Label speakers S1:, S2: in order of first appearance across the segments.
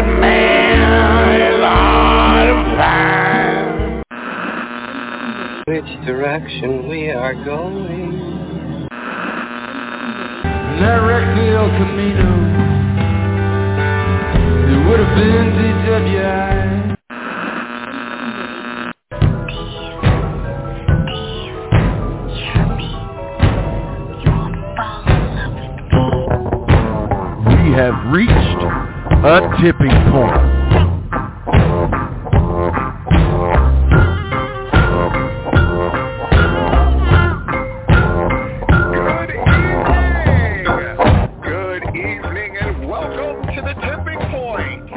S1: Good man is out of.
S2: Which direction we are going.
S3: That wrecked the El Camino. It would have been DWI.
S4: We have reached a tipping point.
S1: Good evening. Good evening and welcome to the tipping point.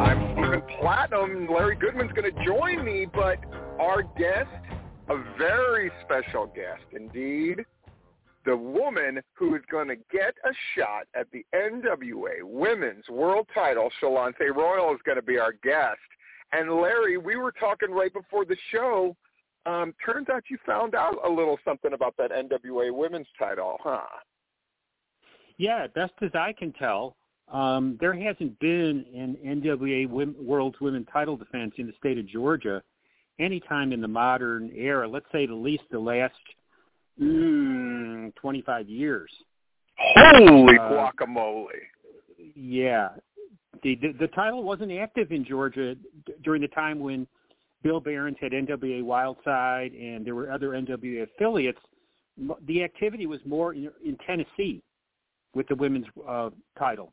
S1: I'm Stephen Platinum. Larry Goodman's going to join me, but our guest, a very special guest indeed, the woman who is going to get a shot at the NWA Women's World Title, Shalonce Royal, is going to be our guest. And Larry, we were talking right before the show. Um, turns out you found out a little something about that NWA Women's Title, huh?
S5: Yeah, best as I can tell, um, there hasn't been an NWA Wom- World Women Title defense in the state of Georgia anytime in the modern era. Let's say at least the last mm, 25 years.
S1: Holy
S5: Uh,
S1: guacamole!
S5: Yeah, the, the the title wasn't active in Georgia d- during the time when Bill Behrens had NWA Wildside and there were other NWA affiliates. The activity was more in, in Tennessee with the women's uh, title.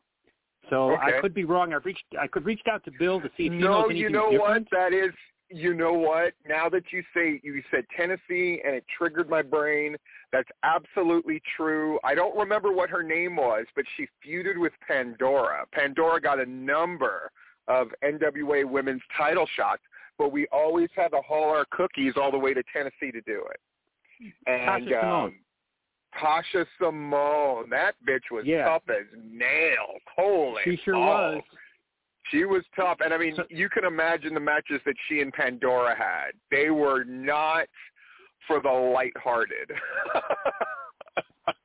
S5: So
S1: Okay.
S5: I could be wrong. I've reached I could reached out to Bill to see if he
S1: No,
S5: knows anything No,
S1: you know
S5: different.
S1: what? That is, you know what? Now that you say you said Tennessee, and it triggered my brain. That's absolutely true. I don't remember what her name was, but she feuded with Pandora. Pandora got a number of NWA women's title shots, but we always had to haul our cookies all the way to Tennessee to do it. And
S5: Tasha Simone.
S1: um, Tasha Simone, that bitch was
S5: Yeah.
S1: tough as nails. Holy,
S5: She sure
S1: balls.
S5: was.
S1: She was tough, and I mean,
S5: So-
S1: you can imagine the matches that she and Pandora had. They were not for the lighthearted.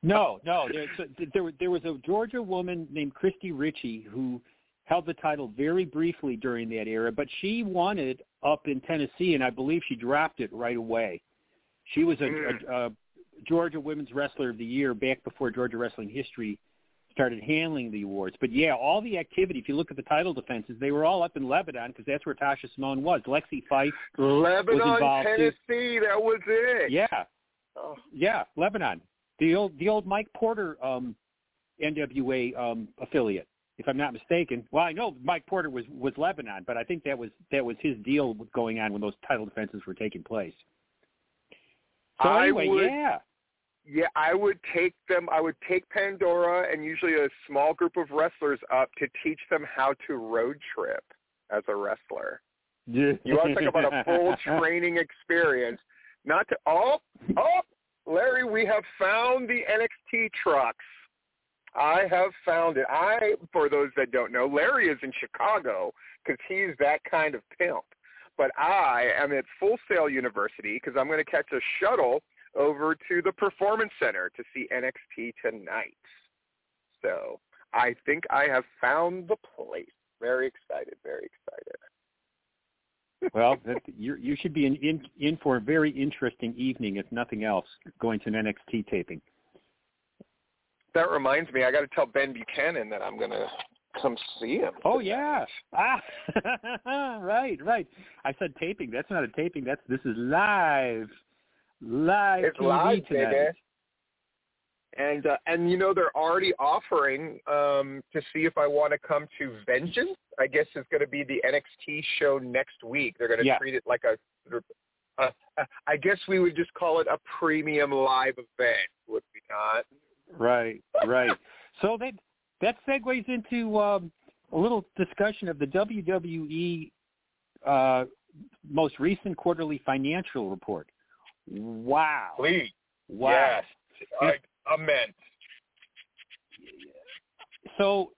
S5: No, no. There, there, there was a Georgia woman named Christie Ricci who held the title very briefly during that era, but she won it up in Tennessee, and I believe she dropped it right away. She was a,
S1: Mm.
S5: a, a Georgia Women's Wrestler of the Year back before Georgia Wrestling History started handling the awards. But yeah, all the activity, if you look at the title defenses, they were all up in Lebanon because that's where Tasha Simone was. Lexie Fyfe was
S1: Lebanon,
S5: involved too.
S1: Tennessee, that was it.
S5: Yeah,
S1: Oh,
S5: yeah, Lebanon. The old the old Mike Porter um NWA um affiliate, if I'm not mistaken. Well, I know Mike Porter was was Lebanon, but I think that was that was his deal going on when those title defenses were taking place. So
S1: I
S5: anyway,
S1: would-
S5: yeah.
S1: Yeah, I would take them. I would take Pandora and usually a small group of wrestlers up to teach them how to road trip as a wrestler. Yeah. You want to talk about a full training experience? Not to oh oh Larry, we have found the NXT trucks. I have found it. I, for those that don't know, Larry is in Chicago because he's that kind of pimp. But I am at Full Sail University because I'm going to catch a shuttle over to the Performance Center to see NXT tonight. So I think I have found the place. Very excited. Very excited.
S5: well, that, you you should be in, in in for a very interesting evening, if nothing else, going to an NXT taping.
S1: That reminds me, I got to tell Ben Buchanan that I'm going to come see him.
S5: Oh yeah. Ah, right, right. I said taping. That's not a taping. That's this is live, live
S1: It's
S5: TV
S1: live,
S5: tonight.
S1: baby. And uh, and you know they're already offering um, to see if I want to come to Vengeance. I guess it's going to be the NXT show next week. They're going to
S5: Yeah.
S1: treat it like a a I guess we would just call it a premium live event, would we not?
S5: Right, right. so that that segues into um, a little discussion of the WWE uh, most recent quarterly financial report. Wow.
S1: Please.
S5: Wow.
S1: Yes. I, immense.
S5: So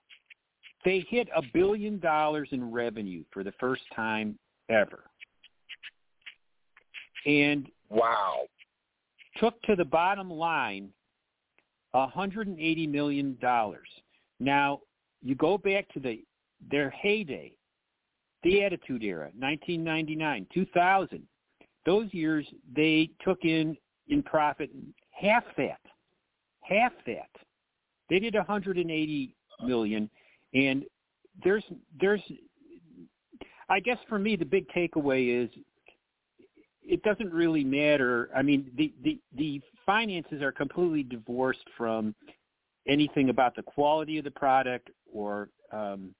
S5: they hit a billion dollars in revenue for the first time ever. And
S1: wow.
S5: Took to the bottom line $180 million. Now, you go back to the their heyday, the Attitude Era, 1999, 2000. Those years, they took in in profit half that, half that. They did 180 million, and there's there's. I guess for me, the big takeaway is it doesn't really matter. I mean, the the the finances are completely divorced from anything about the quality of the product or um,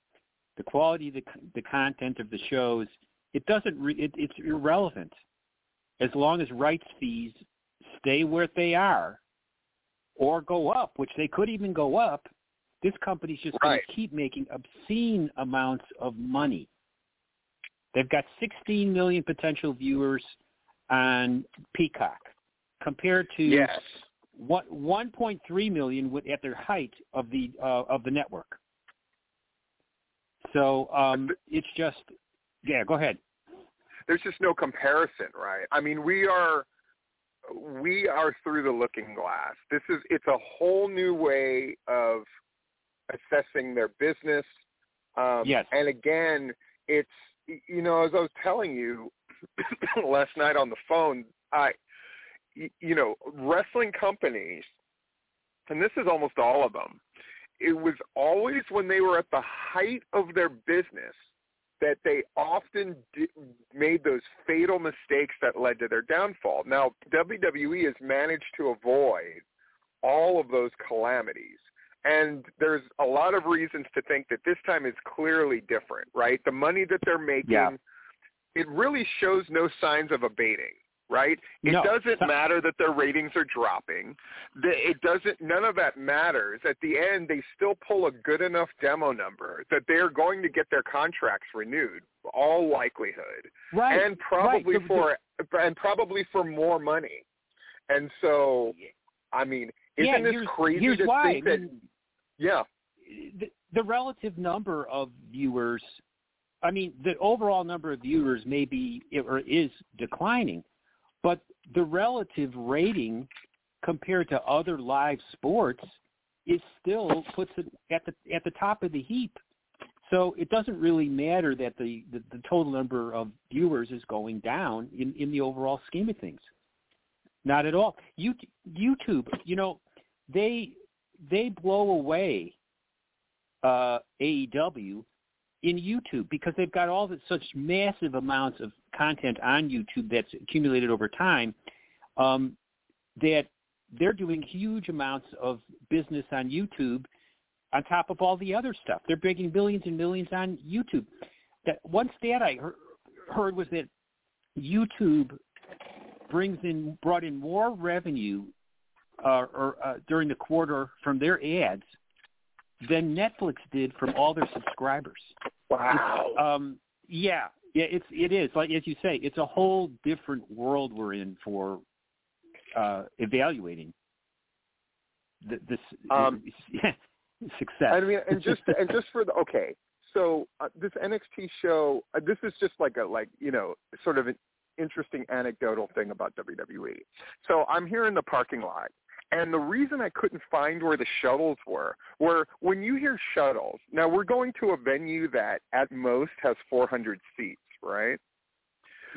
S5: the quality of the the content of the shows. It doesn't. Re, it, it's irrelevant as long as rights fees stay where they are or go up, which they could even go up. This company's just
S1: right.
S5: going to keep making obscene amounts of money. They've got 16 million potential viewers on Peacock compared to
S1: yes.
S5: one, 1.3 million at their height of the uh, of the network. So um, it's just, yeah. Go ahead.
S1: There's just no comparison, right? I mean, we are we are through the looking glass. This is it's a whole new way of assessing their business. Um,
S5: yes.
S1: And again, it's you know, as I was telling you last night on the phone, I you know, wrestling companies, and this is almost all of them, it was always when they were at the height of their business that they often did, made those fatal mistakes that led to their downfall. Now, WWE has managed to avoid all of those calamities. And there's a lot of reasons to think that this time is clearly different, right? The money that they're making,
S5: yeah.
S1: it really shows no signs of abating right? It
S5: no.
S1: doesn't matter that their ratings are dropping. It doesn't. None of that matters. At the end, they still pull a good enough demo number that they're going to get their contracts renewed, all likelihood,
S5: right?
S1: And probably
S5: right.
S1: for and probably for more money. And so, I mean, isn't
S5: yeah,
S1: this crazy to
S5: why.
S1: think that?
S5: I mean,
S1: yeah.
S5: The, the relative number of viewers. I mean, the overall number of viewers may be or is declining but the relative rating compared to other live sports is still puts it at the at the top of the heap. So it doesn't really matter that the, the, the total number of viewers is going down in, in the overall scheme of things. Not at all. You, YouTube, you know, they they blow away uh, AEW in YouTube because they've got all such massive amounts of content on YouTube that's accumulated over time um, that they're doing huge amounts of business on YouTube on top of all the other stuff. They're making billions and millions on YouTube. That one stat I heard was that YouTube brings in brought in more revenue uh, or uh, during the quarter from their ads than Netflix did from all their subscribers.
S1: Wow.
S5: Um, yeah, yeah, it's it is like as you say, it's a whole different world we're in for uh, evaluating the, this
S1: um,
S5: success.
S1: I mean, and just and just for the okay, so uh, this NXT show, uh, this is just like a like you know sort of an interesting anecdotal thing about WWE. So I'm here in the parking lot, and the reason I couldn't find where the shuttles were were when you hear shuttles. Now we're going to a venue that at most has 400 seats, right?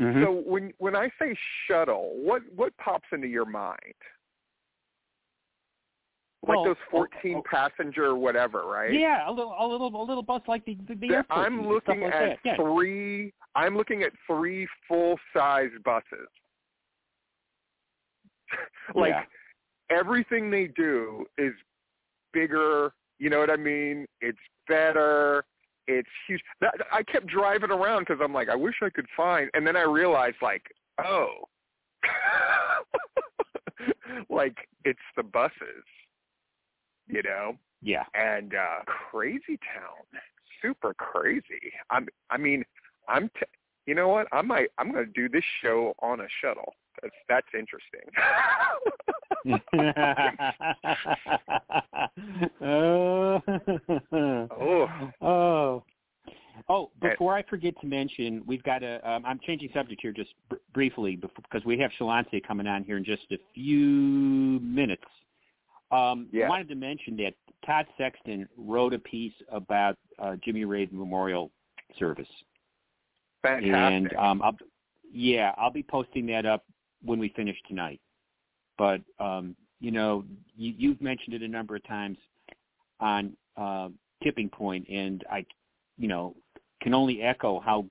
S5: Mm-hmm.
S1: So when when I say shuttle, what what pops into your mind? Like
S5: well,
S1: those 14
S5: oh, oh,
S1: passenger whatever, right?
S5: Yeah, a little a little a little bus like the the, the airport.
S1: I'm looking
S5: like
S1: at
S5: yeah.
S1: three. I'm looking at three full size buses. like
S5: yeah
S1: everything they do is bigger. You know what I mean? It's better. It's huge. That, I kept driving around because I'm like, I wish I could find. And then I realized, like, oh, like it's the buses, you know?
S5: Yeah.
S1: And uh crazy town, super crazy. I'm. I mean, I'm. T- you know what? I might. I'm going to do this show on a shuttle. That's that's interesting.
S5: oh.
S1: oh.
S5: Oh. Before I forget to mention, we've got a. Um, I'm changing subject here just br- briefly because we have Shalonce coming on here in just a few minutes. Um,
S1: yeah.
S5: I wanted to mention that Todd Sexton wrote a piece about uh, Jimmy Rave's Memorial Service.
S1: Fantastic.
S5: And um, I'll, yeah, I'll be posting that up when we finish tonight. But um, you know, you, you've mentioned it a number of times on uh, Tipping Point, and I, you know, can only echo how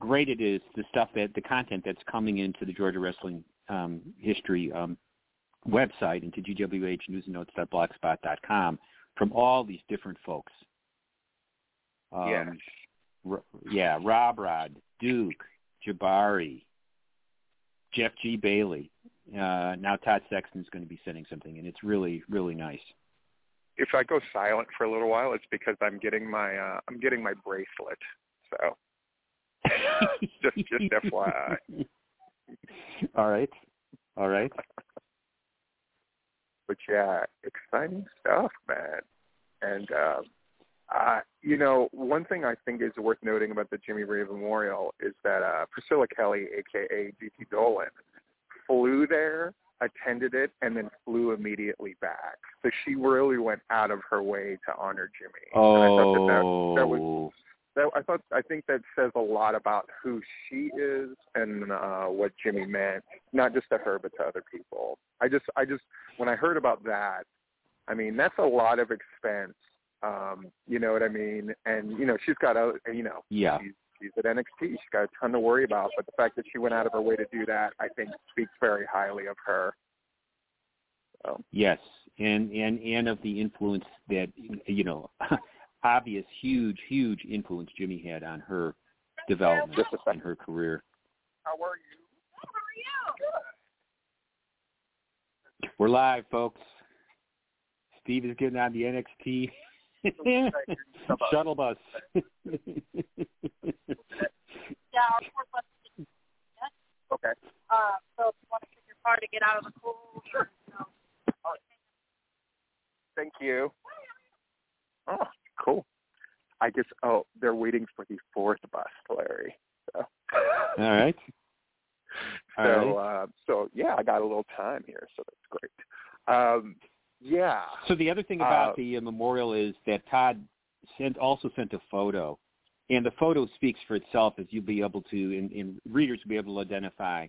S5: great it is the stuff that the content that's coming into the Georgia Wrestling um, History um, website into gwhnewsandnotes.blogspot.com from all these different folks. Um,
S1: yes.
S5: Yeah, Rob Rod, Duke, Jabari, Jeff G. Bailey. Uh, now Todd Sexton's going to be sending something, and it's really, really nice.
S1: If I go silent for a little while, it's because I'm getting my uh, I'm getting my bracelet. So just just FYI.
S5: All right, all right.
S1: But yeah, exciting stuff, man. And uh, uh, you know, one thing I think is worth noting about the Jimmy Rave Memorial is that uh, Priscilla Kelly, aka Gigi Dolin, flew there, attended it, and then flew immediately back. So she really went out of her way to honor Jimmy.
S5: Oh,
S1: and I thought that, that, that was that I thought I think that says a lot about who she is and uh what Jimmy meant, not just to her but to other people. I just I just when I heard about that, I mean that's a lot of expense. Um, you know what I mean? And you know she's got a you know
S5: yeah.
S1: she's, she's at NXT. She's got a ton to worry about, but the fact that she went out of her way to do that, I think speaks very highly of her. So.
S5: Yes, and and and of the influence that you know obvious, huge, huge influence Jimmy had on her development and her career.
S1: How are you?
S5: How are you? We're live, folks. Steve is getting on the NXT shuttle bus.
S6: yeah,
S1: Okay.
S6: Uh, so if you want to take your car to get out of the cold, or, you know,
S1: Thank you. Oh, cool. I guess. Oh, they're waiting for the fourth bus, Larry. So.
S5: All right.
S1: so,
S5: All right.
S1: uh, so yeah, I got a little time here, so that's great. Um, yeah.
S5: So the other thing about
S1: Uh,
S5: the uh, memorial is that Todd sent also sent a photo, and the photo speaks for itself, as you'll be able to, and, and readers will be able to identify,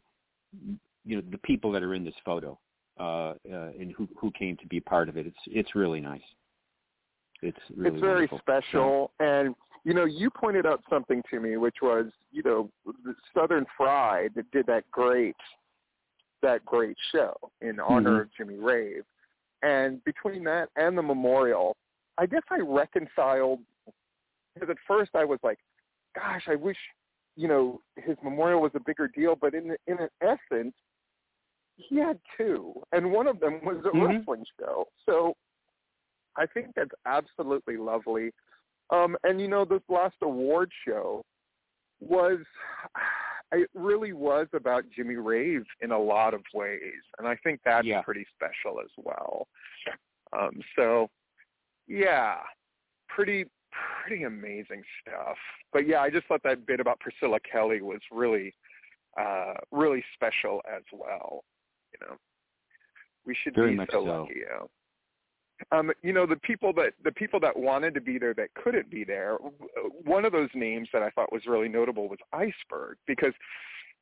S5: you know, the people that are in this photo, uh, uh, and who who came to be part of it. It's it's really nice. It's really
S1: it's very
S5: wonderful.
S1: special, and you know, you pointed out something to me, which was, you know, the Southern Fried that did that great, that great show in honor
S5: Mhm.
S1: of Jimmy Rave, and between that and the memorial, I guess I reconciled because at first I was like, gosh, I wish, you know, his memorial was a bigger deal, but in in an essence, he had two, and one of them was a
S5: Mhm.
S1: wrestling show. So I think that's absolutely lovely. Um, and you know, this last award show was it really was about Jimmy Rave in a lot of ways, and I think that's
S5: Yeah.
S1: pretty special as well. Um, so, yeah, pretty pretty amazing stuff. But yeah, I just thought that bit about Priscilla Kelly was really uh, really special as well. You know, we should
S5: Very
S1: be so
S5: so.
S1: lucky. Yeah um, you know the people that the people that wanted to be there that couldn't be there. One of those names that I thought was really notable was Iceberg because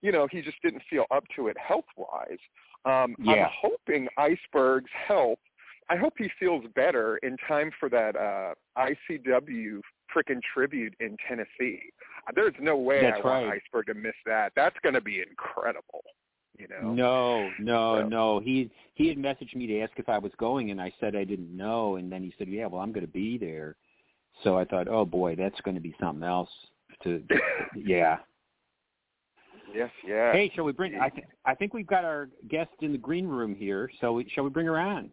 S1: you know he just didn't feel up to it health wise. Um,
S5: Yeah.
S1: I'm hoping Iceberg's health. I hope he feels better in time for that uh, ICW frickin' tribute in Tennessee. There's no way
S5: That's
S1: I want. Iceberg to miss that. That's going to be incredible. You know.
S5: No, no,
S1: So-
S5: no. He he had messaged me to ask if I was going, and I said I didn't know. And then he said, "Yeah, well, I'm going to be there." So I thought, "Oh boy, that's going to be something else." To yeah,
S1: Yes, yeah.
S5: Hey, shall we bring? I, th- I think we've got our guest in the green room here. So we, shall we bring her on?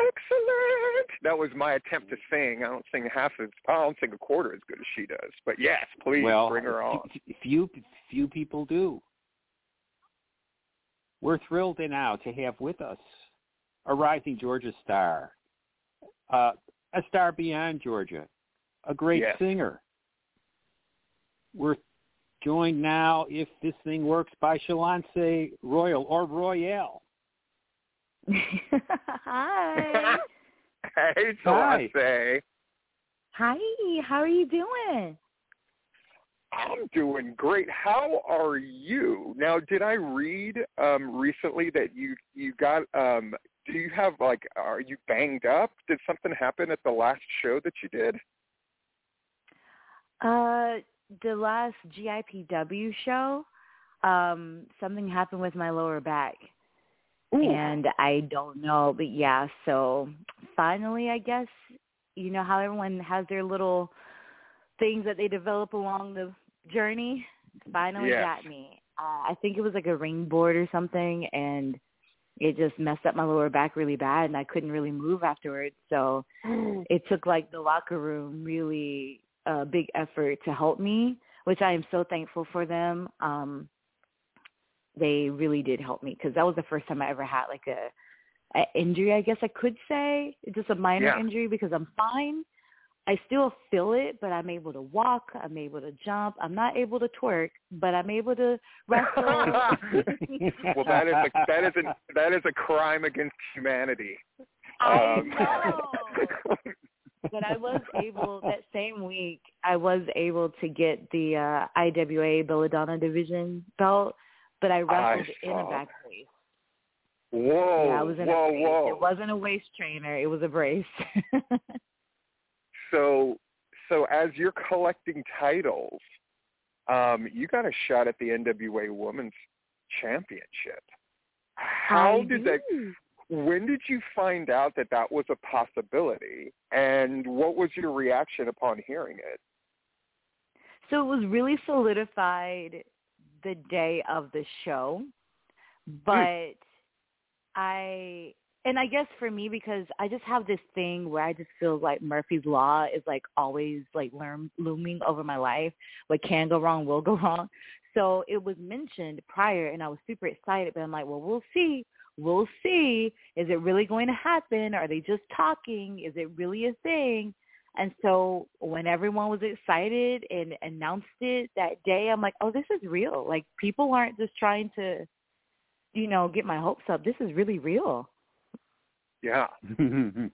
S1: Excellent. That was my attempt to mm-hmm. sing. I don't sing half as I don't sing a quarter as good as she does. But yes, please
S5: well,
S1: bring her on.
S5: Few few people do. We're thrilled now to have with us a rising Georgia star, uh, a star beyond Georgia, a great
S1: yes.
S5: singer. We're joined now, if this thing works, by Shalonce Royal or Royale.
S7: Hi.
S1: hey, Shalonce.
S7: Hi. How are you doing?
S1: I'm doing great. How are you? Now, did I read um recently that you you got um do you have like are you banged up? Did something happen at the last show that you did?
S7: Uh the last GIPW show, um something happened with my lower back.
S1: Ooh.
S7: And I don't know, but yeah, so finally I guess you know how everyone has their little things that they develop along the journey finally
S1: yes.
S7: got me. Uh, I think it was like a ring board or something, and it just messed up my lower back really bad, and I couldn't really move afterwards. So it took like the locker room really a uh, big effort to help me, which I am so thankful for them. Um, they really did help me because that was the first time I ever had like a, a injury. I guess I could say it's just a minor
S1: yeah.
S7: injury because I'm fine I still feel it, but I'm able to walk. I'm able to jump. I'm not able to twerk, but I'm able to wrestle.
S1: well, that is a, that is a, that is a crime against humanity.
S7: I
S1: um,
S7: know. but I was able that same week. I was able to get the uh IWA Belladonna Division belt, but I wrestled
S1: I
S7: in a back brace.
S1: Whoa!
S7: Yeah, I was in
S1: whoa!
S7: a brace.
S1: Whoa!
S7: It wasn't a waist trainer. It was a brace.
S1: so so as you're collecting titles, um, you got a shot at the NWA Women's Championship. How
S7: I
S1: did
S7: do.
S1: that? When did you find out that that was a possibility, and what was your reaction upon hearing it?
S7: So it was really solidified the day of the show, but mm. I and I guess for me because I just have this thing where I just feel like Murphy's law is like always like looming over my life. What can go wrong will go wrong. So it was mentioned prior, and I was super excited. But I'm like, well, we'll see. We'll see. Is it really going to happen? Are they just talking? Is it really a thing? And so when everyone was excited and announced it that day, I'm like, oh, this is real. Like people aren't just trying to, you know, get my hopes up. This is really real.
S1: Yeah.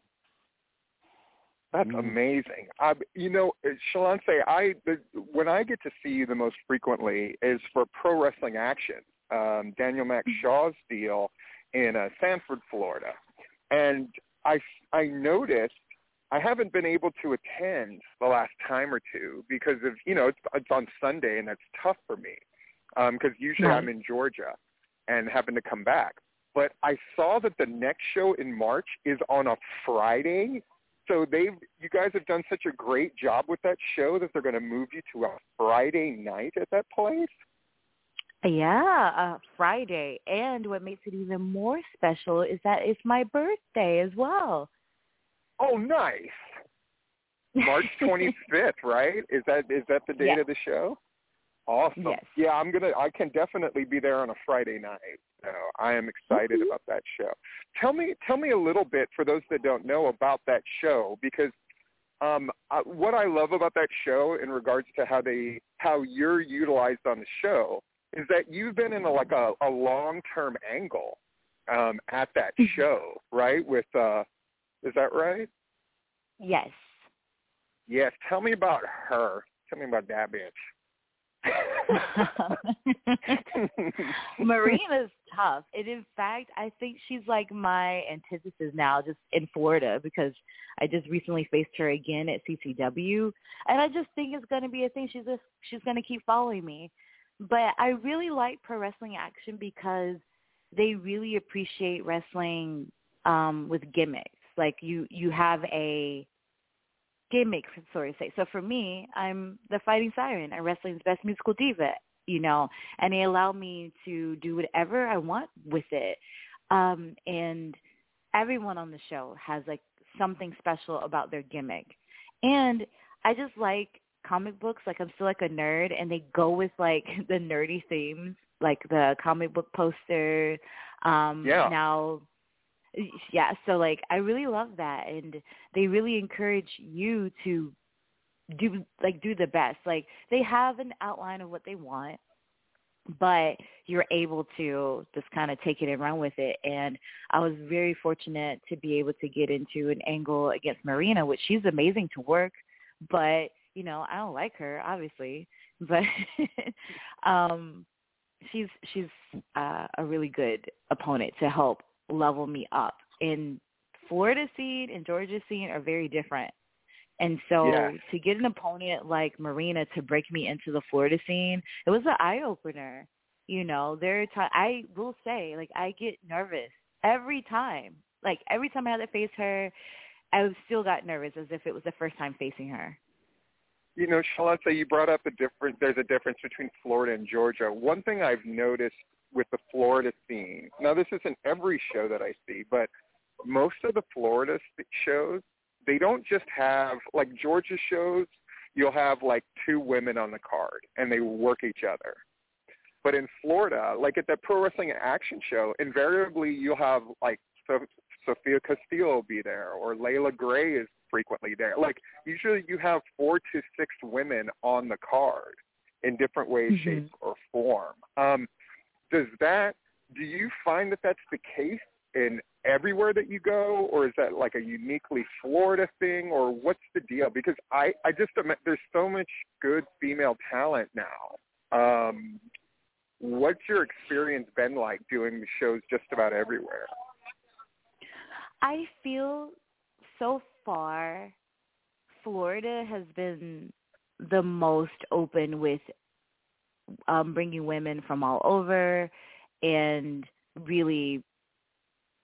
S1: That's amazing. I, you know, Shalonce, I the, when I get to see you the most frequently is for Pro Wrestling Action, um, Daniel Mac Shaw's deal in uh, Sanford, Florida, and I I noticed I haven't been able to attend the last time or two because of you know it's, it's on Sunday and that's tough for me because um, usually
S7: right.
S1: I'm in Georgia and happen to come back. But I saw that the next show in March is on a Friday. So they've you guys have done such a great job with that show that they're going to move you to a Friday night at that place.
S7: Yeah, uh, Friday. And what makes it even more special is that it's my birthday as well.
S1: Oh, nice. March 25th, right? Is that is that the date
S7: yes.
S1: of the show? Awesome.
S7: Yes.
S1: Yeah, I'm gonna. I can definitely be there on a Friday night. So I am excited
S7: mm-hmm.
S1: about that show. Tell me, tell me a little bit for those that don't know about that show because um, uh, what I love about that show in regards to how they how you're utilized on the show is that you've been in a, like a, a long term angle um, at that
S7: Mm-hmm.
S1: show, right? With uh, is that right?
S7: Yes.
S1: Yes. Tell me about her. Tell me about that bitch.
S7: Marina's tough. And in fact, I think she's like my antithesis now just in Florida because I just recently faced her again at CCW and I just think it's going to be a thing she's just she's going to keep following me. But I really like pro wrestling action because they really appreciate wrestling um with gimmicks. Like you you have a gimmick, so to say. So for me, I'm the fighting siren. I'm wrestling's best musical diva. you know, and they allow me to do whatever I want with it. Um, and everyone on the show has like something special about their gimmick. And I just like comic books. Like I'm still like a nerd and they go with like the nerdy themes, like the comic book poster. Um
S1: yeah.
S7: now yeah, so like I really love that and they really encourage you to do like do the best. Like they have an outline of what they want, but you're able to just kind of take it and run with it. And I was very fortunate to be able to get into an angle against Marina, which she's amazing to work, but you know I don't like her obviously, but um, she's she's uh, a really good opponent to help level me up. And Florida scene and Georgia scene are very different. And so
S1: Yeah.
S7: to get an opponent like Marina to break me into the Florida scene, it was an eye opener. You know, there are times I will say, like I get nervous every time. Like every time I had to face her, I still got nervous as if it was the first time facing her.
S1: You know, Charlotte, you brought up a different. There's a difference between Florida and Georgia. One thing I've noticed with the Florida scene. Now, this isn't every show that I see, but most of the Florida shows, they don't just have like Georgia shows. You'll have like two women on the card, and they work each other. But in Florida, like at the Pro Wrestling Action Show, invariably you'll have like so- Sophia Castillo will be there, or Layla Gray is frequently there. Like usually you have four to six women on the card in different ways,
S7: Mhm.
S1: shapes, or form. Um, does that? Do you find that that's the case in everywhere that you go, or is that like a uniquely Florida thing, or what's the deal? Because I I just there's so much good female talent now. Um, what's your experience been like doing the shows just about everywhere?
S7: I feel so far Florida has been the most open with um bringing women from all over and really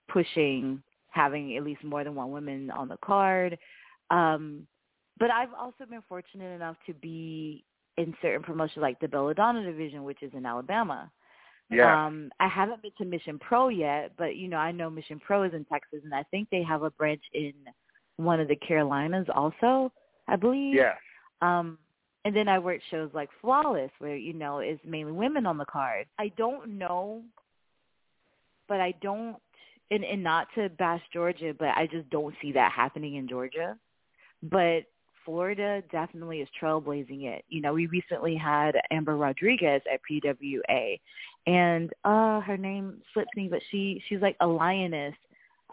S7: pushing having at least more than one woman on the card. Um but I've also been fortunate enough to be in certain promotions like the Belladonna division which is in Alabama.
S1: Yeah.
S7: Um, I haven't been to Mission Pro yet, but you know, I know Mission Pro is in Texas, and I think they have a branch in one of the Carolinas also. I believe.
S1: yes.
S7: Um, and then I worked shows like Flawless, where you know it's mainly women on the card. I don't know, but I don't, and and not to bash Georgia, but I just don't see that happening in Georgia. But Florida definitely is trailblazing it. You know, we recently had Amber Rodriguez at PWA, and uh her name slips me, but she she's like a lioness.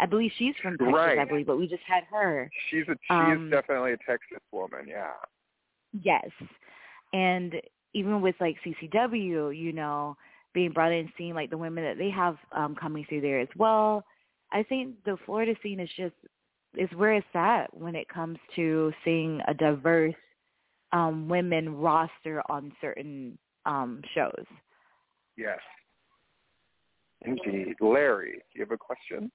S7: I believe she's from Texas,
S1: Right.
S7: I believe, but we just had her.
S1: She's a she
S7: Um,
S1: is definitely a Texas woman. Yeah.
S7: Yes. And even with like CCW, you know, being brought in, seeing like the women that they have um coming through there as well. I think the Florida scene is just is where it's at when it comes to seeing a diverse um women roster on certain um shows.
S1: Yes. Indeed. Larry, do you have a question?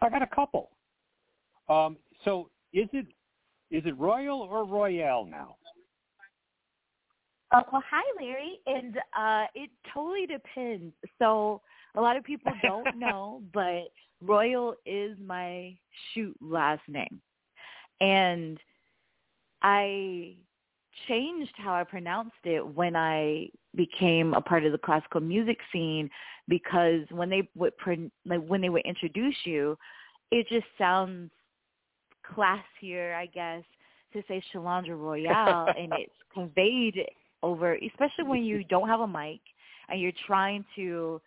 S5: I got a couple. Um, so is it is it Royal or Royale now?
S7: Uh, well, hi, Larry. And uh, it totally depends. So a lot of people don't know, but Royal is my shoot last name. And I changed how I pronounced it when I became a part of the classical music scene because when they would like when they would introduce you, it just sounds classier, I guess, to say Shalonce Royale, and it's conveyed over, especially when you don't have a mic and you're trying to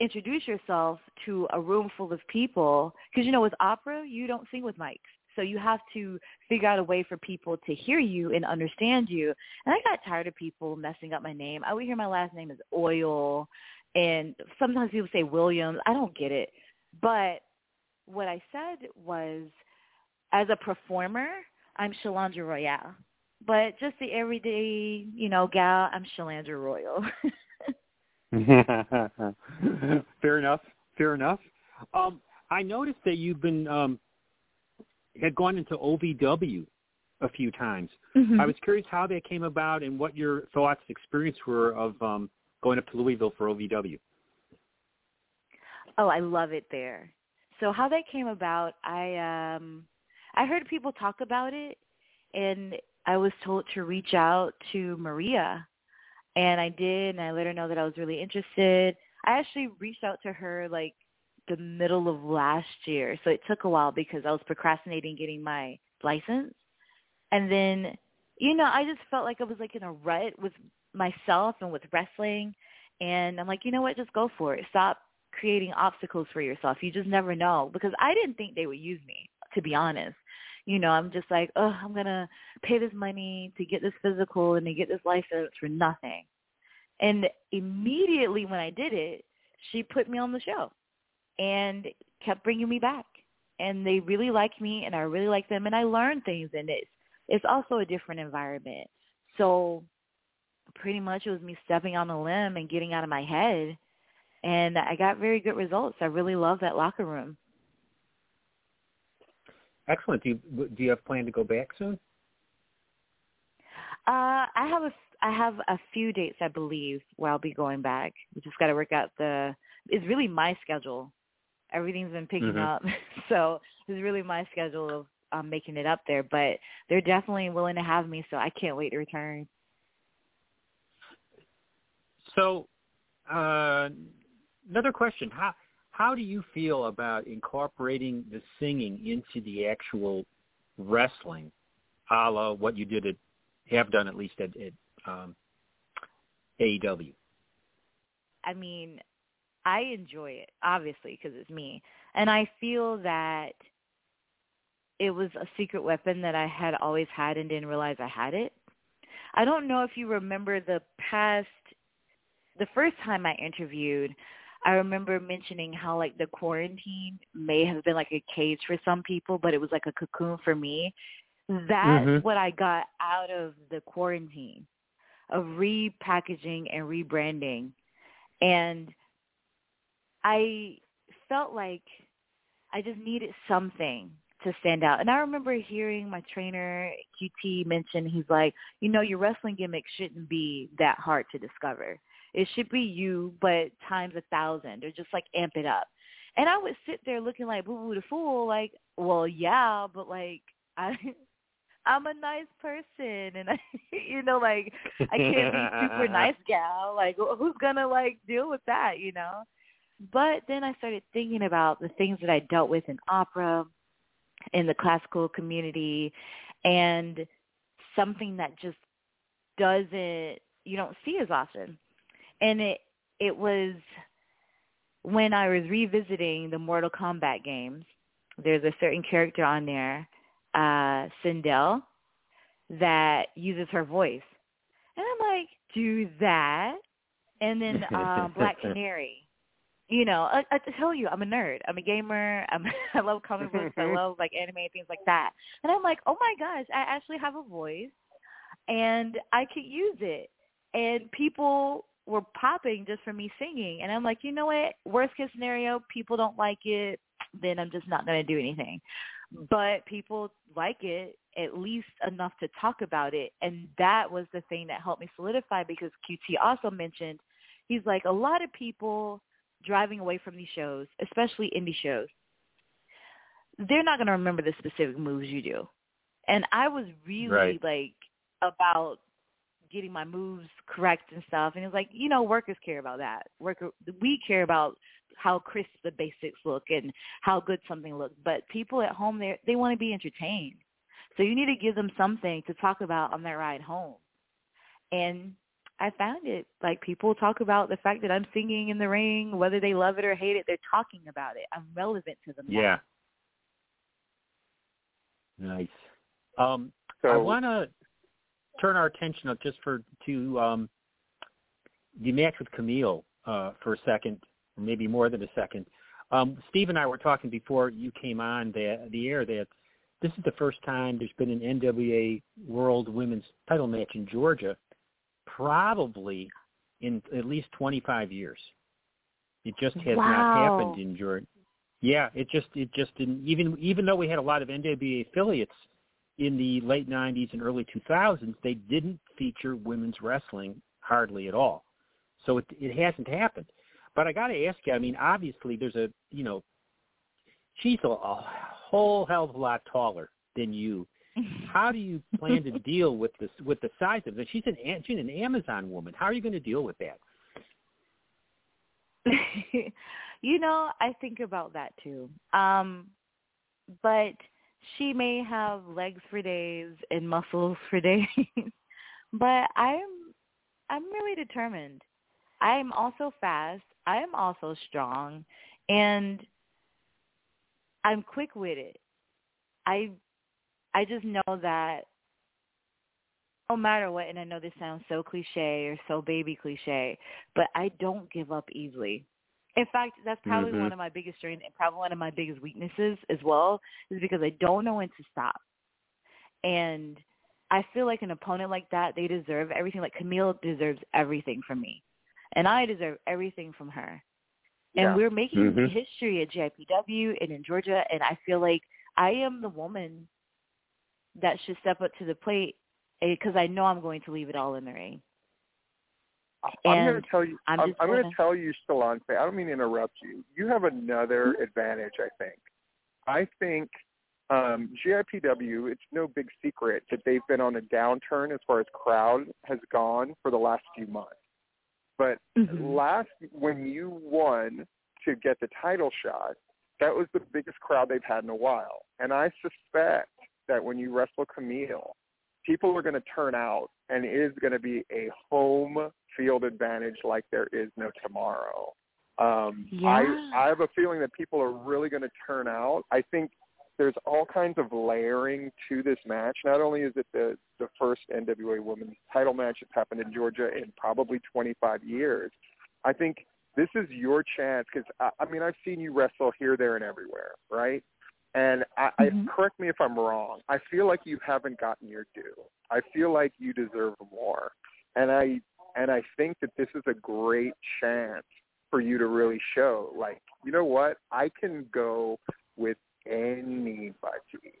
S7: introduce yourself to a room full of people. Because you know, with opera, you don't sing with mics. So you have to figure out a way for people to hear you and understand you. And I got tired of people messing up my name. I would hear my last name is Oil, and sometimes people say Williams. I don't get it. But what I said was, as a performer, I'm Shalonce Royale. But just the everyday, you know, gal, I'm Shalonce Royal.
S5: Fair enough. Fair enough. Um, I noticed that you've been um, had gone into OVW a few times.
S7: Mhm.
S5: I was curious how that came about and what your thoughts, experience were of um, going up to Louisville for OVW.
S7: Oh, I love it there. So how that came about, I um I heard people talk about it and I was told to reach out to Maria and I did and I let her know that I was really interested. I actually reached out to her like the middle of last year. So it took a while because I was procrastinating getting my license. And then you know, I just felt like I was like in a rut with myself and with wrestling and I'm like, you know what, just go for it. Stop creating obstacles for yourself. You just never know because I didn't think they would use me, to be honest. You know, I'm just like, oh, I'm gonna pay this money to get this physical and to get this license for nothing. And immediately when I did it, she put me on the show and kept bringing me back. And they really liked me, and I really liked them, and I learned things in it. It's also a different environment. So pretty much it was me stepping on a limb and getting out of my head and I got very good results. I really love that locker room.
S5: Excellent. Do you do you have plan to go back soon?
S7: Uh, I have a I have a few dates I believe where I'll be going back. We just got to work out the. It's really my schedule. Everything's been picking
S5: Mhm.
S7: up, so it's really my schedule of um, making it up there. But they're definitely willing to have me, so I can't wait to return.
S5: So, uh, another question: How how do you feel about incorporating the singing into the actual wrestling, a la what you did at have done at least at, at um, AEW?
S7: I mean, I enjoy it obviously because it's me, and I feel that it was a secret weapon that I had always had and didn't realize I had it. I don't know if you remember the past, the first time I interviewed, I remember mentioning how like the quarantine may have been like a cage for some people, but it was like a cocoon for me. That's
S5: Mhm.
S7: what I got out of the quarantine of repackaging and rebranding. And I felt like I just needed something to stand out. And I remember hearing my trainer QT mention he's like, you know, your wrestling gimmick shouldn't be that hard to discover. It should be you, but times a thousand, or just like amp it up. And I would sit there looking like boo boo the fool, like, well, yeah, but like I I'm a nice person, and I, you know, like I can't be super nice gal. Like, who's gonna like deal with that, you know? But then I started thinking about the things that I dealt with in opera, in the classical community, and something that just doesn't you don't see as often. And it it was when I was revisiting the Mortal Kombat games. There's a certain character on there, uh, Sindel, that uses her voice, and I'm like, do that, and then um, Black Canary. You know, I, I tell you, I'm a nerd. I'm a gamer. I'm, I love comic books. I love like anime and things like that. And I'm like, oh my gosh, I actually have a voice, and I could use it. And people were popping just for me singing. And I'm like, you know what? Worst case scenario, people don't like it, then I'm just not going to do anything. But people like it at least enough to talk about it. And that was the thing that helped me solidify because QT also mentioned, he's like, a lot of people driving away from these shows, especially indie shows, they're not going to remember the specific moves you do. And I was really
S5: Right.
S7: like about getting my moves correct and stuff. And it's like, you know, workers care about that. Worker, we care about how crisp the basics look and how good something looks. But people at home, they they want to be entertained. So you need to give them something to talk about on their ride home. And I found it like people talk about the fact that I'm singing in the ring, whether they love it or hate it, they're talking about it. I'm relevant to them. now.
S5: Yeah. Nice. Um,
S1: So
S5: I want to turn our attention up just for to um, the match with Kamille uh, for a second, maybe more than a second. Um, Steve and I were talking before you came on the the air that this is the first time there's been an NWA World Women's Title match in Georgia, probably in at least 25 years. It just has not happened in Georgia. Yeah, it just it just didn't even even though we had a lot of NWA affiliates in the late 90s and early 2000s, they didn't feature women's wrestling hardly at all. So it, it hasn't happened. But I got to ask you, I mean, obviously there's a, you know, she's a, a whole hell of a lot taller than you. How do you plan to deal with this with the size of it? She's an she's an Amazon woman. How are you going to deal with that?
S7: you know, I think about that too. Um but she may have legs for days and muscles for days. but I'm I'm really determined. I am also fast. I am also strong and I'm quick with it. I I just know that no matter what, and I know this sounds so cliche or so baby cliche, but I don't give up easily. In fact, that's probably
S5: mm-hmm.
S7: one of my biggest strengths and probably one of my biggest weaknesses as well, is because I don't know when to stop. And I feel like an opponent like that, they deserve everything. Like Kamille deserves everything from me, and I deserve everything from her. And
S1: Yeah.
S7: we're making
S5: Mhm.
S7: history at GIPW and in Georgia, and I feel like I am the woman that should step up to the plate because I know I'm going to leave it all in the ring.
S1: I'm going to tell you.
S7: I'm
S1: I'm, I'm going
S7: gonna-
S1: tell you, Shalonce. I don't mean to interrupt you. You have another advantage. I think. I think um, GIPW. It's no big secret that they've been on a downturn as far as crowd has gone for the last few months. But
S7: Mhm.
S1: last when you won to get the title shot, that was the biggest crowd they've had in a while. And I suspect that when you wrestle Kamille, people are going to turn out, and it is going to be a home field advantage like there is no tomorrow. Um,
S7: Yeah.
S1: I I have a feeling that people are really going to turn out. I think there's all kinds of layering to this match. Not only is it the the first NWA Women's Title match that's happened in Georgia in probably 25 years, I think this is your chance because I, I mean I've seen you wrestle here, there, and everywhere, right? And I,
S7: Mhm.
S1: I correct me if I'm wrong. I feel like you haven't gotten your due. I feel like you deserve more, and I and I think that this is a great chance for you to really show, like, you know what, I can go with anybody.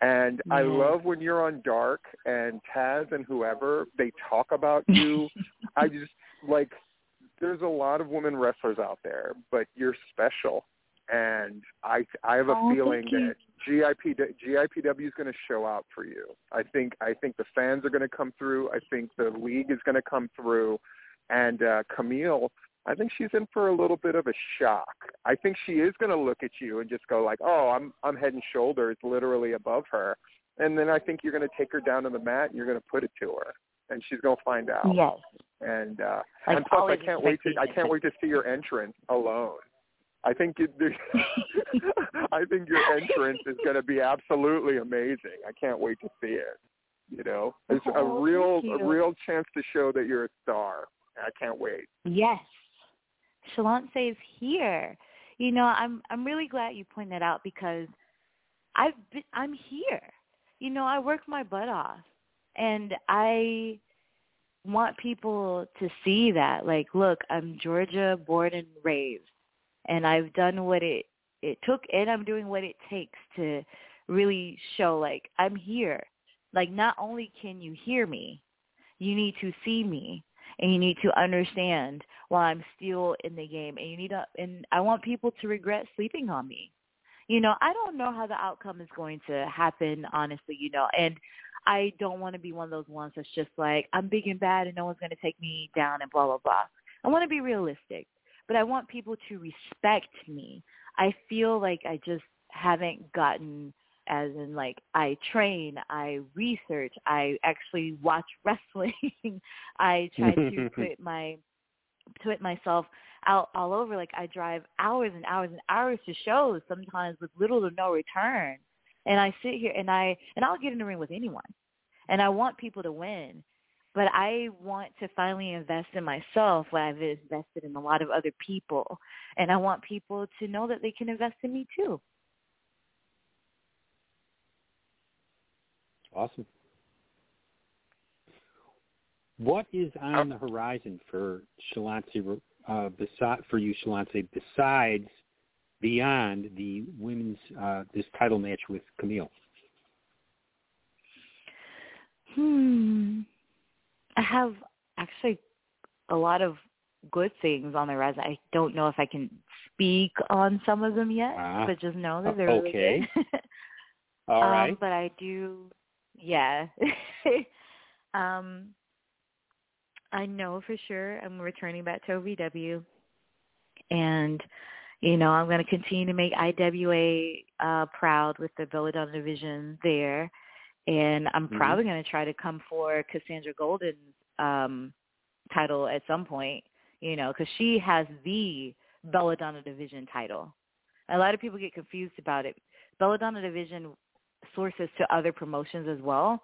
S1: And I love when you're on Dark and Taz and whoever they talk about you. I just like there's a lot of women wrestlers out there, but you're special. And I I have a
S7: Oh,
S1: feeling that GIP GIPW is going to show out for you. I think I think the fans are going to come through. I think the league is going to come through, and uh, Kamille. I think she's in for a little bit of a shock. I think she is going to look at you and just go like, "Oh, I'm I'm head and shoulders literally above her," and then I think you're going to take her down to the mat and you're going to put it to her, and she's going to find out.
S7: Yes.
S1: And uh,
S7: Like
S1: and plus, I can't wait to I can't wait to see your entrance alone. I think you, I think your entrance is going to be absolutely amazing. I can't wait to see it. You know, it's a
S7: Oh,
S1: real a real chance to show that you're a star. I can't wait.
S7: Yes. Shalonce is here. You know, I'm I'm really glad you pointed that out because I've been I'm here. You know, I work my butt off and I want people to see that. Like, look, I'm Georgia born and raised and I've done what it it took and I'm doing what it takes to really show like I'm here. Like not only can you hear me, you need to see me and you need to understand why I'm still in the game and you need to and I want people to regret sleeping on me. You know, I don't know how the outcome is going to happen honestly, you know, and I don't want to be one of those ones that's just like I'm big and bad and no one's going to take me down and blah blah blah. I want to be realistic, but I want people to respect me. I feel like I just haven't gotten as in like I train, I research, I actually watch wrestling. I try to put my put myself out all over. Like I drive hours and hours and hours to shows, sometimes with little to no return. And I sit here and I and I'll get in the ring with anyone. And I want people to win. But I want to finally invest in myself when I've invested in a lot of other people. And I want people to know that they can invest in me too.
S5: Awesome. What is on the horizon for Shalonce, uh, besi- for you, Shalonce, besides beyond the women's uh, this title match with Kamille?
S7: Hmm. I have actually a lot of good things on the resume. I don't know if I can speak on some of them yet,
S5: Ah.
S7: but just know that they're
S5: Okay.
S7: really good.
S5: All
S7: um,
S5: right.
S7: But I do, yeah. um, I know for sure I'm returning back to OVW, and you know I'm going to continue to make IWA uh, proud with the Belladonna division there, and I'm
S5: Mhm.
S7: probably going to try to come for Cassandra Golden's um, title at some point. You know, because she has the Belladonna division title. A lot of people get confused about it. Belladonna division sources to other promotions as well.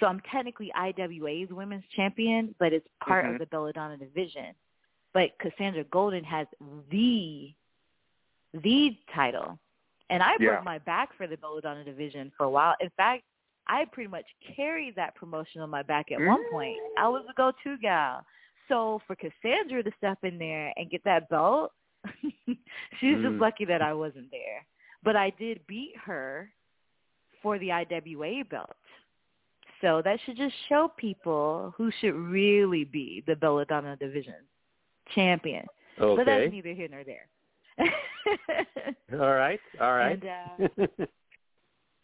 S7: So I'm technically IWA's women's champion, but it's part
S1: Mhm.
S7: of the Belladonna division. But Cassandra Golden has the the title. And I
S1: Yeah.
S7: broke my back for the Belladonna division for a while. In fact, I pretty much carried that promotion on my back at one point. I was a go-to gal. So for Cassandra to step in there and get that belt, she's just
S5: Mm.
S7: lucky that I wasn't there. But I did beat her for the IWA belt. So that should just show people who should really be the Belladonna division champion.
S5: Okay.
S7: But that's neither here nor there.
S5: All right. All right.
S7: And, uh,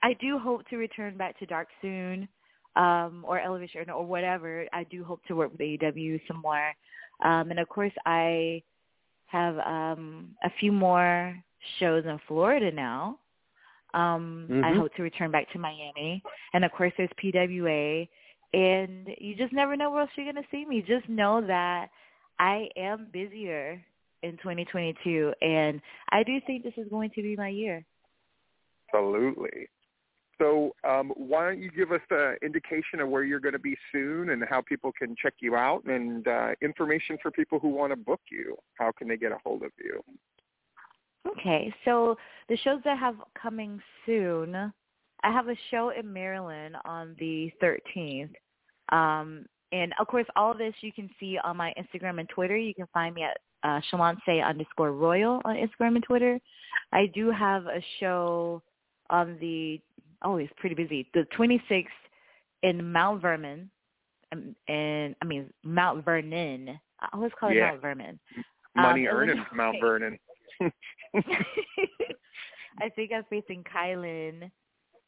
S7: I do hope to return back to Dark soon, um, or Elevation or whatever. I do hope to work with AEW some more. Um, and of course, I have um, a few more shows in Florida now. Um, I
S5: Mhm.
S7: hope to return back to Miami, and of course, there's PWA. And you just never know where else you're going to see me. Just know that I am busier in 2022, and I do think this is going to be my year.
S1: Absolutely. So um, why don't you give us an indication of where you're going to be soon and how people can check you out and uh, information for people who want to book you? How can they get a hold of you?
S7: Okay, so the shows I have coming soon, I have a show in Maryland on the 13th. Um, and of course, all of this you can see on my Instagram and Twitter. You can find me at uh, Shalonce underscore Royal on Instagram and Twitter. I do have a show on the, oh, it's pretty busy, the 26th in Mount Vernon. um, And, I mean, Mount Vernon. I always call it
S1: Yeah.
S7: Mount Vernon.
S1: Money
S7: Um,
S1: earning
S7: Illinois.
S1: Mount Vernon.
S7: I think I'm facing Kylan.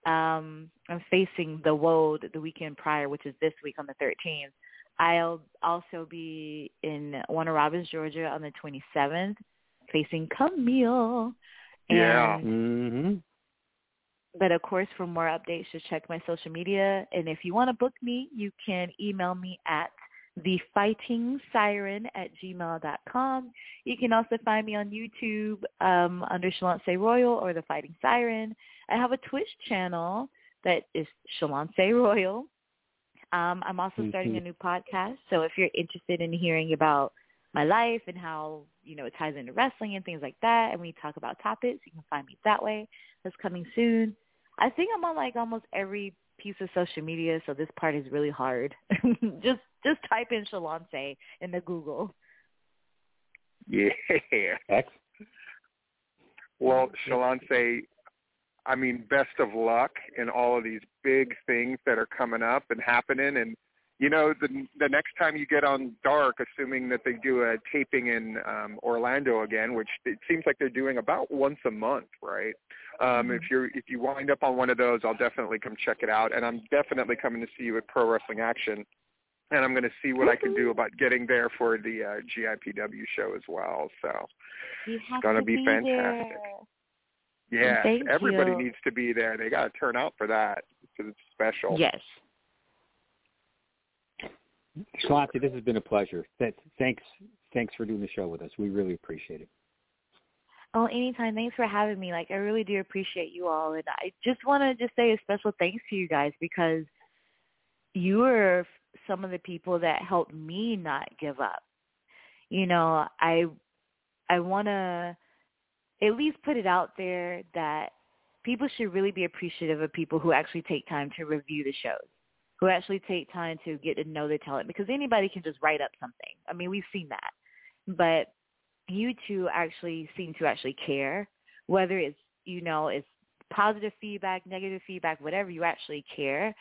S7: Um, I'm facing the Woad the weekend prior, which is this week on the 13th. I'll also be in Warner Robins, Georgia on the 27th, facing Kamille.
S1: Yeah.
S5: Mm-hmm.
S7: But of course, for more updates, just check my social media. And if you want to book me, you can email me at thefightingsiren at gmail.com. You can also find me on YouTube um, under Shalonce Royal or The Fighting Siren. I have a Twitch channel that is Shalonce Royal. Um, I'm also starting a new podcast, so if you're interested in hearing about my life and how you know it ties into wrestling and things like that, and we talk about topics, you can find me that way. That's coming soon. I think I'm on like almost every piece of social media, so this part is really hard. just just type in Shalonce in the Google.
S1: Yeah.
S5: X.
S1: Well, Shalonce, I mean, best of luck in all of these big things that are coming up and happening. And you know, the the next time you get on Dark, assuming that they do a taping in um, Orlando again, which it seems like they're doing about once a month, right? Um, If you're if you wind up on one of those, I'll definitely come check it out. And I'm definitely coming to see you at Pro Wrestling Action. And I'm going to see what I can do about getting there for the uh, GIPW show as well. So
S7: have
S1: gonna
S7: to
S1: be fantastic.
S7: there.
S1: Yes, everybody
S7: you.
S1: needs to be there. They got to turn out for that because it's special.
S7: Yes.
S5: Shalonce, this has been a pleasure. Thanks, thanks for doing the show with us. We really appreciate it.
S7: Oh, anytime. Thanks for having me. Like, I really do appreciate you all, and I just want to just say a special thanks to you guys because you are some of the people that helped me not give up. You know, I I want to at least put it out there that people should really be appreciative of people who actually take time to review the shows, who actually take time to get to know the talent because anybody can just write up something. I mean, we've seen that. But you two actually seem to actually care, whether it's, you know, it's positive feedback, negative feedback, whatever, you actually care.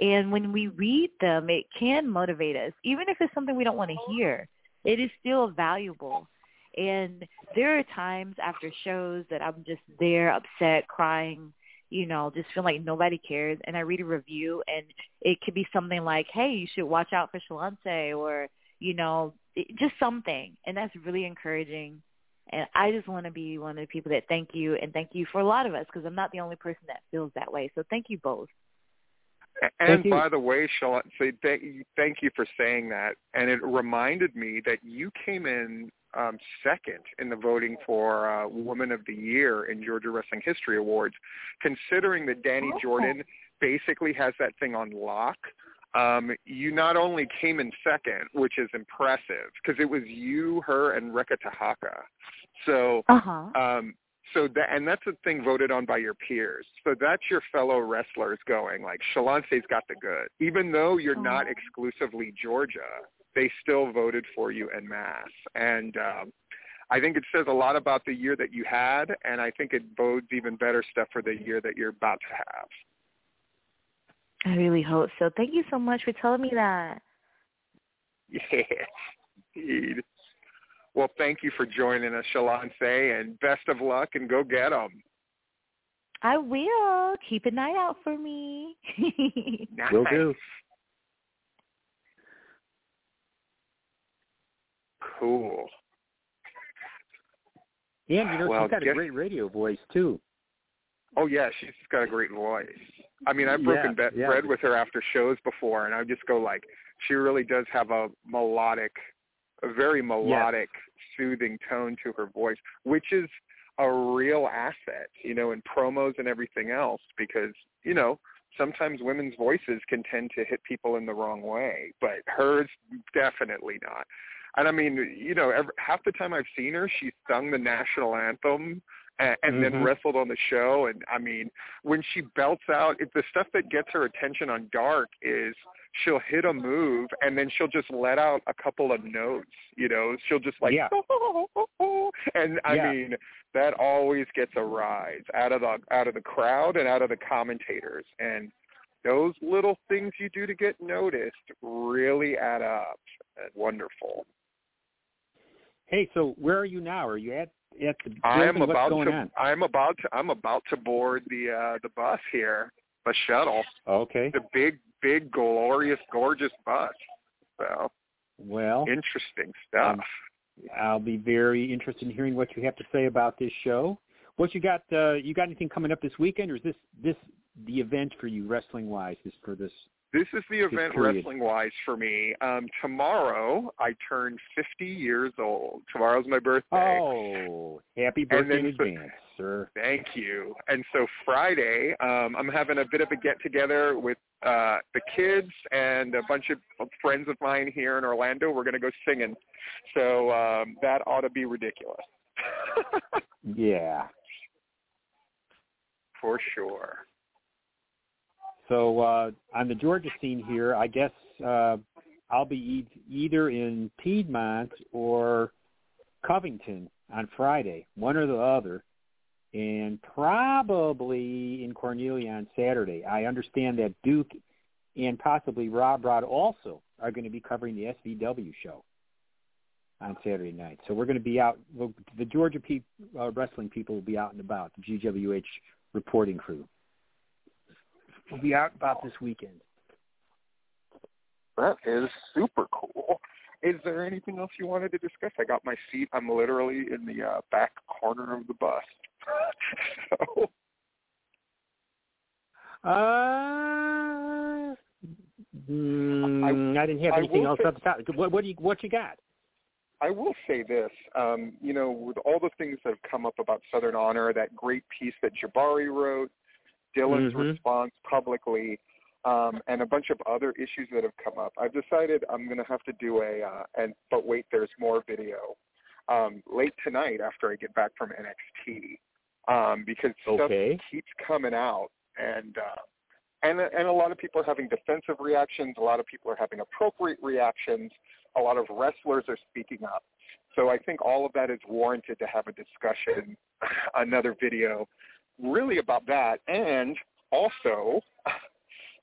S7: And when we read them, it can motivate us, even if it's something we don't want to hear. It is still valuable. And there are times after shows that I'm just there, upset, crying, you know, just feel like nobody cares. And I read a review, and it could be something like, "Hey, you should watch out for Shalonce," or you know, just something. And that's really encouraging. And I just want to be one of the people that thank you and thank you for a lot of us because I'm not the only person that feels that way. So thank you both.
S1: And by the way, Shalon, say thank you, thank you for saying that. And it reminded me that you came in um, second in the voting for uh, Woman of the Year in Georgia Wrestling History Awards, considering that Danny
S7: Oh.
S1: Jordan basically has that thing on lock. Um, you not only came in second, which is impressive, because it was you, her, and Reka Tehaka. So
S7: Uh-huh.
S1: um, so that and that's a thing voted on by your peers. So that's your fellow wrestlers going like Shalonce's got the good. Even though you're not exclusively Georgia, they still voted for you en masse. And um, I think it says a lot about the year that you had, and I think it bodes even better stuff for the year that you're about to have.
S7: I really hope so. Thank you so much for telling me that.
S1: Yes, indeed. Well, thank you for joining us, Shalonce, and best of luck, and go get them.
S7: I will. Keep an eye out for me.
S5: Will do.
S1: Cool.
S5: And you know
S1: Well,
S5: she's got
S1: guess-
S5: a great radio voice too.
S1: Oh yeah, she's got a great voice. I mean, I've broken
S5: Yeah,
S1: be-
S5: yeah.
S1: bread with her after shows before, and I just go like, she really does have a melodic, a very melodic, soothing tone to her voice, which is a real asset, you know, in promos and everything else, because you know sometimes women's voices can tend to hit people in the wrong way, but hers definitely not. And I mean, you know, every, half the time I've seen her, she sung the national anthem and, and then
S5: Mhm.
S1: wrestled on the show. And I mean, when she belts out, it, the stuff that gets her attention on Dark is she'll hit a move and then she'll just let out a couple of notes. You know, she'll just like,
S5: Yeah.
S1: and I
S5: Yeah.
S1: mean, that always gets a rise out of the out of the crowd and out of the commentators. And those little things you do to get noticed really add up. And wonderful.
S5: Hey, so where are you now? Are you at at the
S1: I am about to
S5: on?
S1: I'm about to I'm about to board the uh the bus here, the shuttle.
S5: Okay.
S1: The big big glorious gorgeous bus. So
S5: Well,
S1: interesting stuff.
S5: um, I'll be very interested in hearing what you have to say about this show. What you got? Uh, you got anything coming up this weekend, or is this this the event for you wrestling wise? This for this?
S1: This is the event wrestling wise for me. Um tomorrow I turn 50 years old. Tomorrow's my birthday.
S5: Oh, happy birthday in
S1: so-
S5: advance, sir.
S1: Thank you. And so Friday, um, I'm having a bit of a get together with uh, the kids and a bunch of friends of mine here in Orlando. We're going to go singing. So um, that ought to be ridiculous.
S5: Yeah.
S1: For sure.
S5: So uh, on the Georgia scene here, I guess uh, I'll be e- either in Piedmont or Covington on Friday, one or the other, and probably in Cornelia on Saturday. I understand that Duke and possibly Rob Rod also are going to be covering the SVW show on Saturday night. So we're going to be out. The Georgia pe- uh, wrestling people will be out and about. The GWH reporting crew will be out about this weekend.
S1: That is super cool. Is there anything else you wanted to discuss? I got my seat. I'm literally in the uh, back corner of the bus. so
S5: Uh, mm, I, didn't have anything else
S1: say-
S5: up the top. What, what do you what you got?
S1: I will say this, um, you know, with all the things that have come up about Southern Honor, that great piece that Jabari wrote, Dylan's
S5: Mhm.
S1: response publicly, um, and a bunch of other issues that have come up, I've decided I'm going to have to do a, uh, and but wait, there's more video um, late tonight after I get back from NXT, um, because
S5: Okay.
S1: stuff keeps coming out, and uh, and and a lot of people are having defensive reactions, a lot of people are having appropriate reactions, a lot of wrestlers are speaking up. So I think all of that is warranted to have a discussion, another video, really about that, and also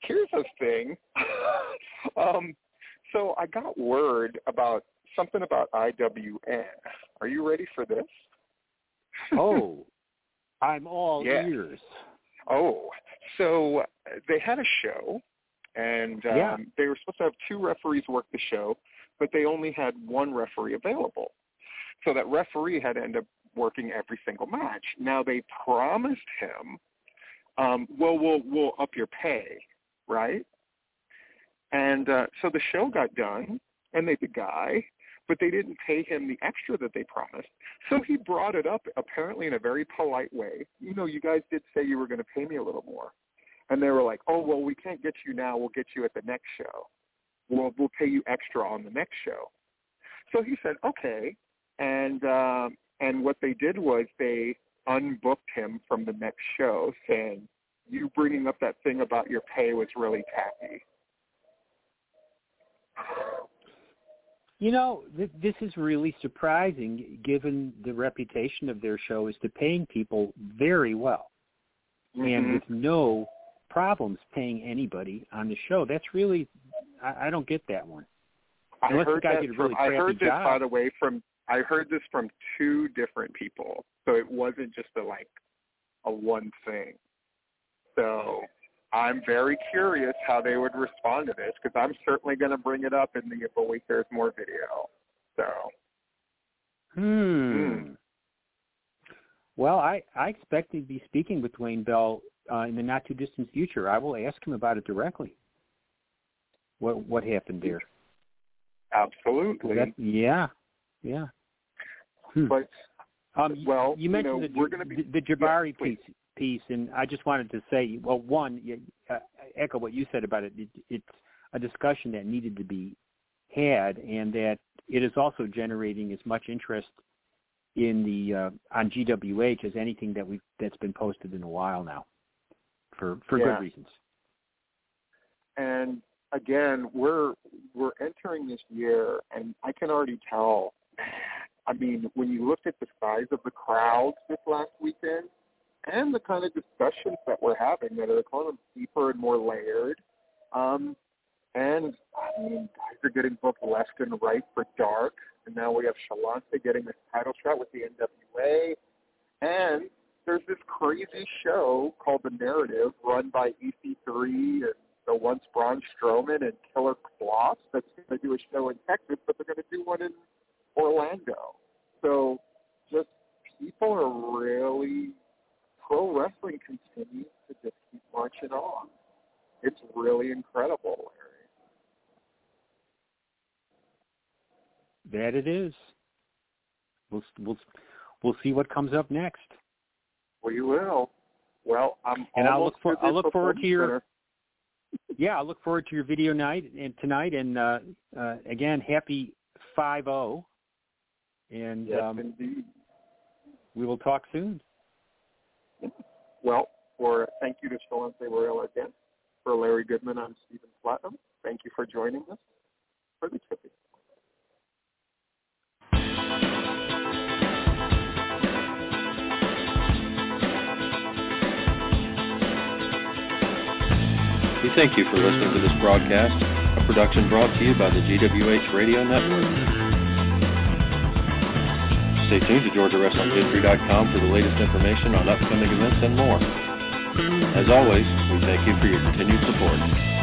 S1: here's a thing. um, so I got word about something about IWN. Are you ready for this?
S5: oh, I'm all
S1: Yeah.
S5: ears.
S1: Oh, so they had a show, and um,
S5: Yeah.
S1: they were supposed to have two referees work the show, but they only had one referee available. So that referee had to end up working every single match. Now they promised him, um, well, we'll we'll up your pay, right? And uh, so the show got done, and they the guy, but they didn't pay him the extra that they promised. So he brought it up apparently in a very polite way. You know, you guys did say you were going to pay me a little more. And they were like, "Oh, well, we can't get you now. We'll get you at the next show. We'll we'll pay you extra on the next show." So he said, "Okay." And um and what they did was they unbooked him from the next show saying, "You bringing up that thing about your pay was really tacky."
S5: You know, th- this is really surprising given the reputation of their show is to paying people very well and
S1: Mhm.
S5: with no problems paying anybody on the show. That's really, I, I don't get that one.
S1: I
S5: Unless the
S1: heard
S5: guy
S1: that
S5: did a
S1: from,
S5: really
S1: I heard this
S5: job.
S1: by the way from I heard this from two different people, so it wasn't just a like a one thing. So I'm very curious how they would respond to this because I'm certainly going to bring it up in the But Wait There's More video. So
S5: Hmm. Well, I, I expect to be speaking with Dwayne Bell uh, in the not too distant future. I will ask him about it directly. What what happened there?
S1: absolutely.
S5: That- yeah, yeah. Hmm.
S1: But
S5: Um,
S1: well,
S5: you mentioned
S1: know,
S5: the,
S1: we're to be
S5: the, the Jabari
S1: Yeah,
S5: piece, piece, and I just wanted to say, well, one, you, uh, echo what you said about it. it. It's a discussion that needed to be had, and that it is also generating as much interest in the uh, on GWH as anything that we that's been posted in a while now, for for
S1: Yeah.
S5: good reasons.
S1: and again, we're we're entering this year, and I can already tell. I mean, when you look at the size of the crowds this last weekend, and the kind of discussions that we're having that are kind of deeper and more layered, um, and I mean, guys are getting booked left and right for dark, and now we have Shalonce getting this title shot with the NWA, and there's this crazy show called The Narrative, run by EC3 and the once Braun Strowman and Killer Kross that's going to do a show in Texas, but they're going to do one in Orlando. So just people are really pro wrestling continues to just keep marching on. It's really incredible, Larry.
S5: That it is. We'll we'll we'll see what comes up next.
S1: We will. Well, I'm
S5: And I'll look for I'll look forward to your
S1: Center.
S5: yeah, I look forward to your video night and tonight and uh, uh, again happy five zero, and
S1: Yes,
S5: um,
S1: indeed.
S5: we will talk soon.
S1: Well, for thank you to Shalonce Royal again. For Larry Goodman, I'm Stephen Platinum. Thank you for joining us for the tipping.
S8: We thank you for listening to this broadcast, a production brought to you by the GWH Radio Network. Stay tuned to GeorgiaWrestlingHistory.com for the latest information on upcoming events and more. As always, we thank you for your continued support.